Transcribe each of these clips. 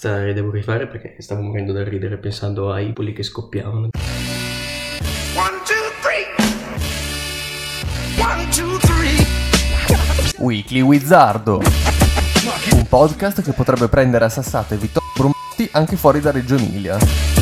Questa devo rifare perché stavo morendo da ridere pensando ai polli che scoppiavano. One, two, three. One, two, three. Weekly Wizardo, un podcast che potrebbe prendere a sassate Vittorio Brumetti anche fuori da Reggio Emilia.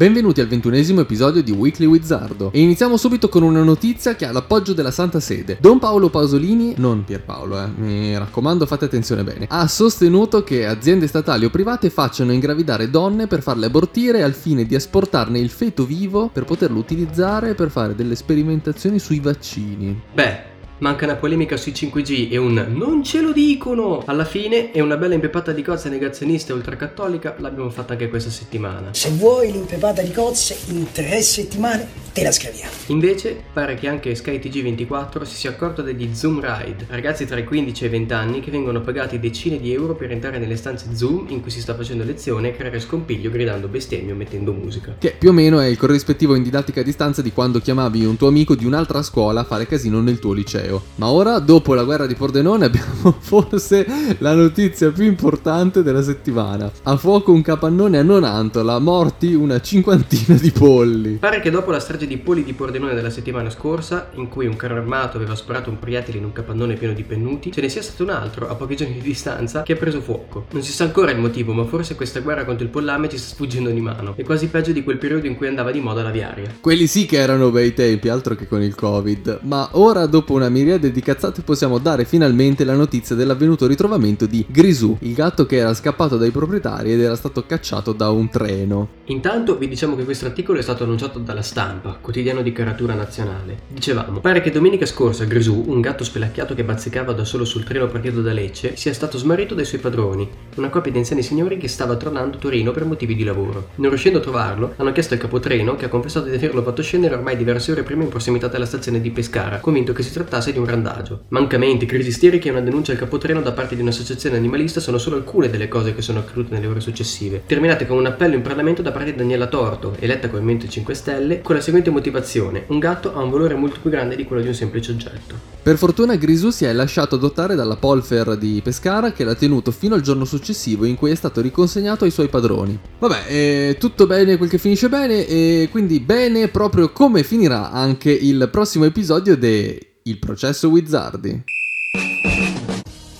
Benvenuti al ventunesimo episodio di Weekly Wizardo e iniziamo subito con una notizia che ha l'appoggio della Santa Sede. Don Paolo Pasolini, non Pierpaolo, eh, mi raccomando fate attenzione bene, ha sostenuto che aziende statali o private facciano ingravidare donne per farle abortire al fine di esportarne il feto vivo per poterlo utilizzare per fare delle sperimentazioni sui vaccini. Beh, manca una polemica sui 5G e un non ce lo dicono! Alla fine è una bella impeppata di cozze negazionista e ultracattolica, l'abbiamo fatta anche questa settimana. Se vuoi l'impepata di cozze in tre settimane te la scriviamo. Invece pare che anche SkyTG24 si sia accorto degli Zoom Ride, ragazzi tra i 15 e i 20 anni che vengono pagati decine di euro per entrare nelle stanze Zoom in cui si sta facendo lezione e creare scompiglio gridando bestemmie o mettendo musica. Che più o meno è il corrispettivo in didattica a distanza di quando chiamavi un tuo amico di un'altra scuola a fare casino nel tuo liceo. Ma ora, dopo la guerra di Pordenone, abbiamo forse la notizia più importante della settimana. A fuoco un capannone a Nonantola, morti una cinquantina di polli. Pare che dopo la strage di Poli di Pordenone della settimana scorsa, in cui un carro armato aveva sparato un proiettile in un capannone pieno di pennuti, ce ne sia stato un altro, a pochi giorni di distanza, che ha preso fuoco. Non si sa ancora il motivo, ma forse questa guerra contro il pollame ci sta sfuggendo di mano. È quasi peggio di quel periodo in cui andava di moda la viaria. Quelli sì che erano bei tempi, altro che con il Covid. Ma ora, dopo una miriade di cazzate, possiamo dare finalmente la notizia dell'avvenuto ritrovamento di Grisù, il gatto che era scappato dai proprietari ed era stato cacciato da un treno. Intanto vi diciamo che questo articolo è stato annunciato dalla stampa, quotidiano di caratura nazionale. Dicevamo, pare che domenica scorsa Grisù, un gatto spelacchiato che bazzicava da solo sul treno partito da Lecce, sia stato smarrito dai suoi padroni, una coppia di anziani signori che stava tornando a Torino per motivi di lavoro. Non riuscendo a trovarlo, hanno chiesto al capotreno, che ha confessato di averlo fatto scendere ormai diverse ore prima in prossimità della stazione di Pescara, convinto che si trattasse di un randagio. Mancamenti, crisi isteriche e una denuncia al capotreno da parte di un'associazione animalista sono solo alcune delle cose che sono accadute nelle ore successive, terminate con un appello in Parlamento da parte di Daniela Torto, eletta con Movimento 5 Stelle, con la seguente motivazione: un gatto ha un valore molto più grande di quello di un semplice oggetto. Per fortuna Grisù si è lasciato adottare dalla Polfer di Pescara che l'ha tenuto fino al giorno successivo in cui è stato riconsegnato ai suoi padroni. Vabbè, eh, tutto bene quel che finisce bene e quindi bene proprio come finirà anche il prossimo episodio de Il processo Wizardi.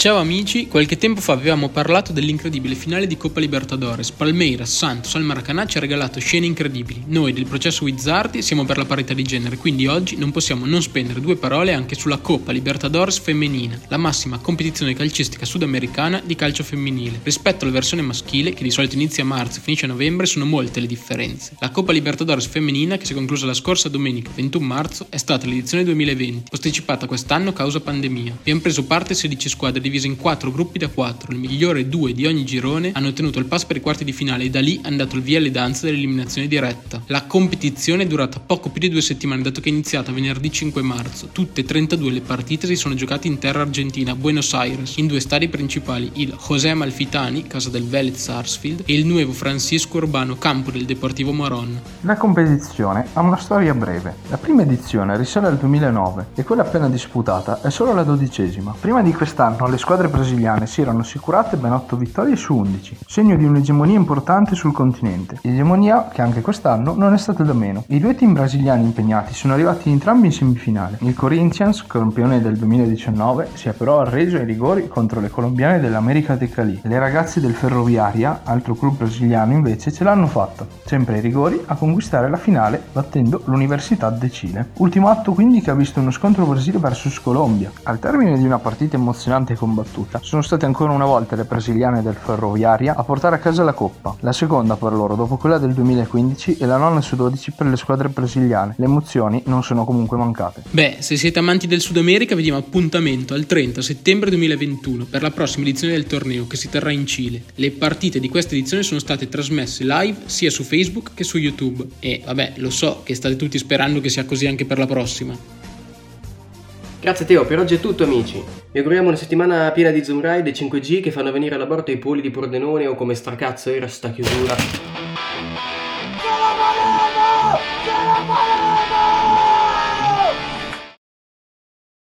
Ciao amici, qualche tempo fa avevamo parlato dell'incredibile finale di Coppa Libertadores. Palmeiras, Santos, al Maracanã ci ha regalato scene incredibili. Noi del processo Wizardi siamo per la parità di genere, quindi oggi non possiamo non spendere due parole anche sulla Coppa Libertadores femminina, la massima competizione calcistica sudamericana di calcio femminile. Rispetto alla versione maschile, che di solito inizia a marzo e finisce a novembre, sono molte le differenze. La Coppa Libertadores femminina, che si è conclusa la scorsa domenica 21 marzo, è stata l'edizione 2020, posticipata quest'anno causa pandemia. Vi hanno preso parte 16 squadre divise in 4 gruppi da 4, il migliore due di ogni girone hanno ottenuto il pass per i quarti di finale e da lì è andato il via alle danze dell'eliminazione diretta. La competizione è durata poco più di due settimane dato che è iniziata venerdì 5 marzo. Tutte e 32 le partite si sono giocate in terra argentina, Buenos Aires, in due stadi principali, il José Amalfitani, casa del Vélez Sarsfield, e il nuovo Francisco Urbano, campo del Deportivo Moron. La competizione ha una storia breve. La prima edizione risale al 2009 e quella appena disputata è solo la dodicesima. Prima di quest'anno le squadre brasiliane si erano assicurate ben 8 vittorie su 11, segno di un'egemonia importante sul continente. Egemonia che anche quest'anno non è stata da meno. I due team brasiliani impegnati sono arrivati entrambi in semifinale. Il Corinthians, campione del 2019, si è però arreso ai rigori contro le colombiane dell'America de Cali. Le ragazze del Ferroviaria, altro club brasiliano invece, ce l'hanno fatta, sempre ai rigori, a conquistare la finale battendo l'Università de Cile. Ultimo atto quindi che ha visto uno scontro Brasile vs Colombia. Al termine di una partita emozionante e combattuta, sono state ancora una volta le brasiliane del Ferroviaria a portare a casa la coppa, la seconda per loro dopo quella del 2015 e la nona su 12 per le squadre brasiliane. Le emozioni non sono comunque mancate. Beh, se siete amanti del Sud America, vediamo appuntamento al 30 settembre 2021 per la prossima edizione del torneo che si terrà in Cile. Le partite di questa edizione sono state trasmesse live sia su Facebook che su YouTube. E vabbè, lo so che state tutti sperando che sia così anche per la prossima. Grazie Teo, per oggi è tutto amici. Vi auguriamo una settimana piena di Zoom Ride e 5G che fanno venire all'aborto i poli di Pordenone o come stracazzo era sta chiusura. Ce la la faremo!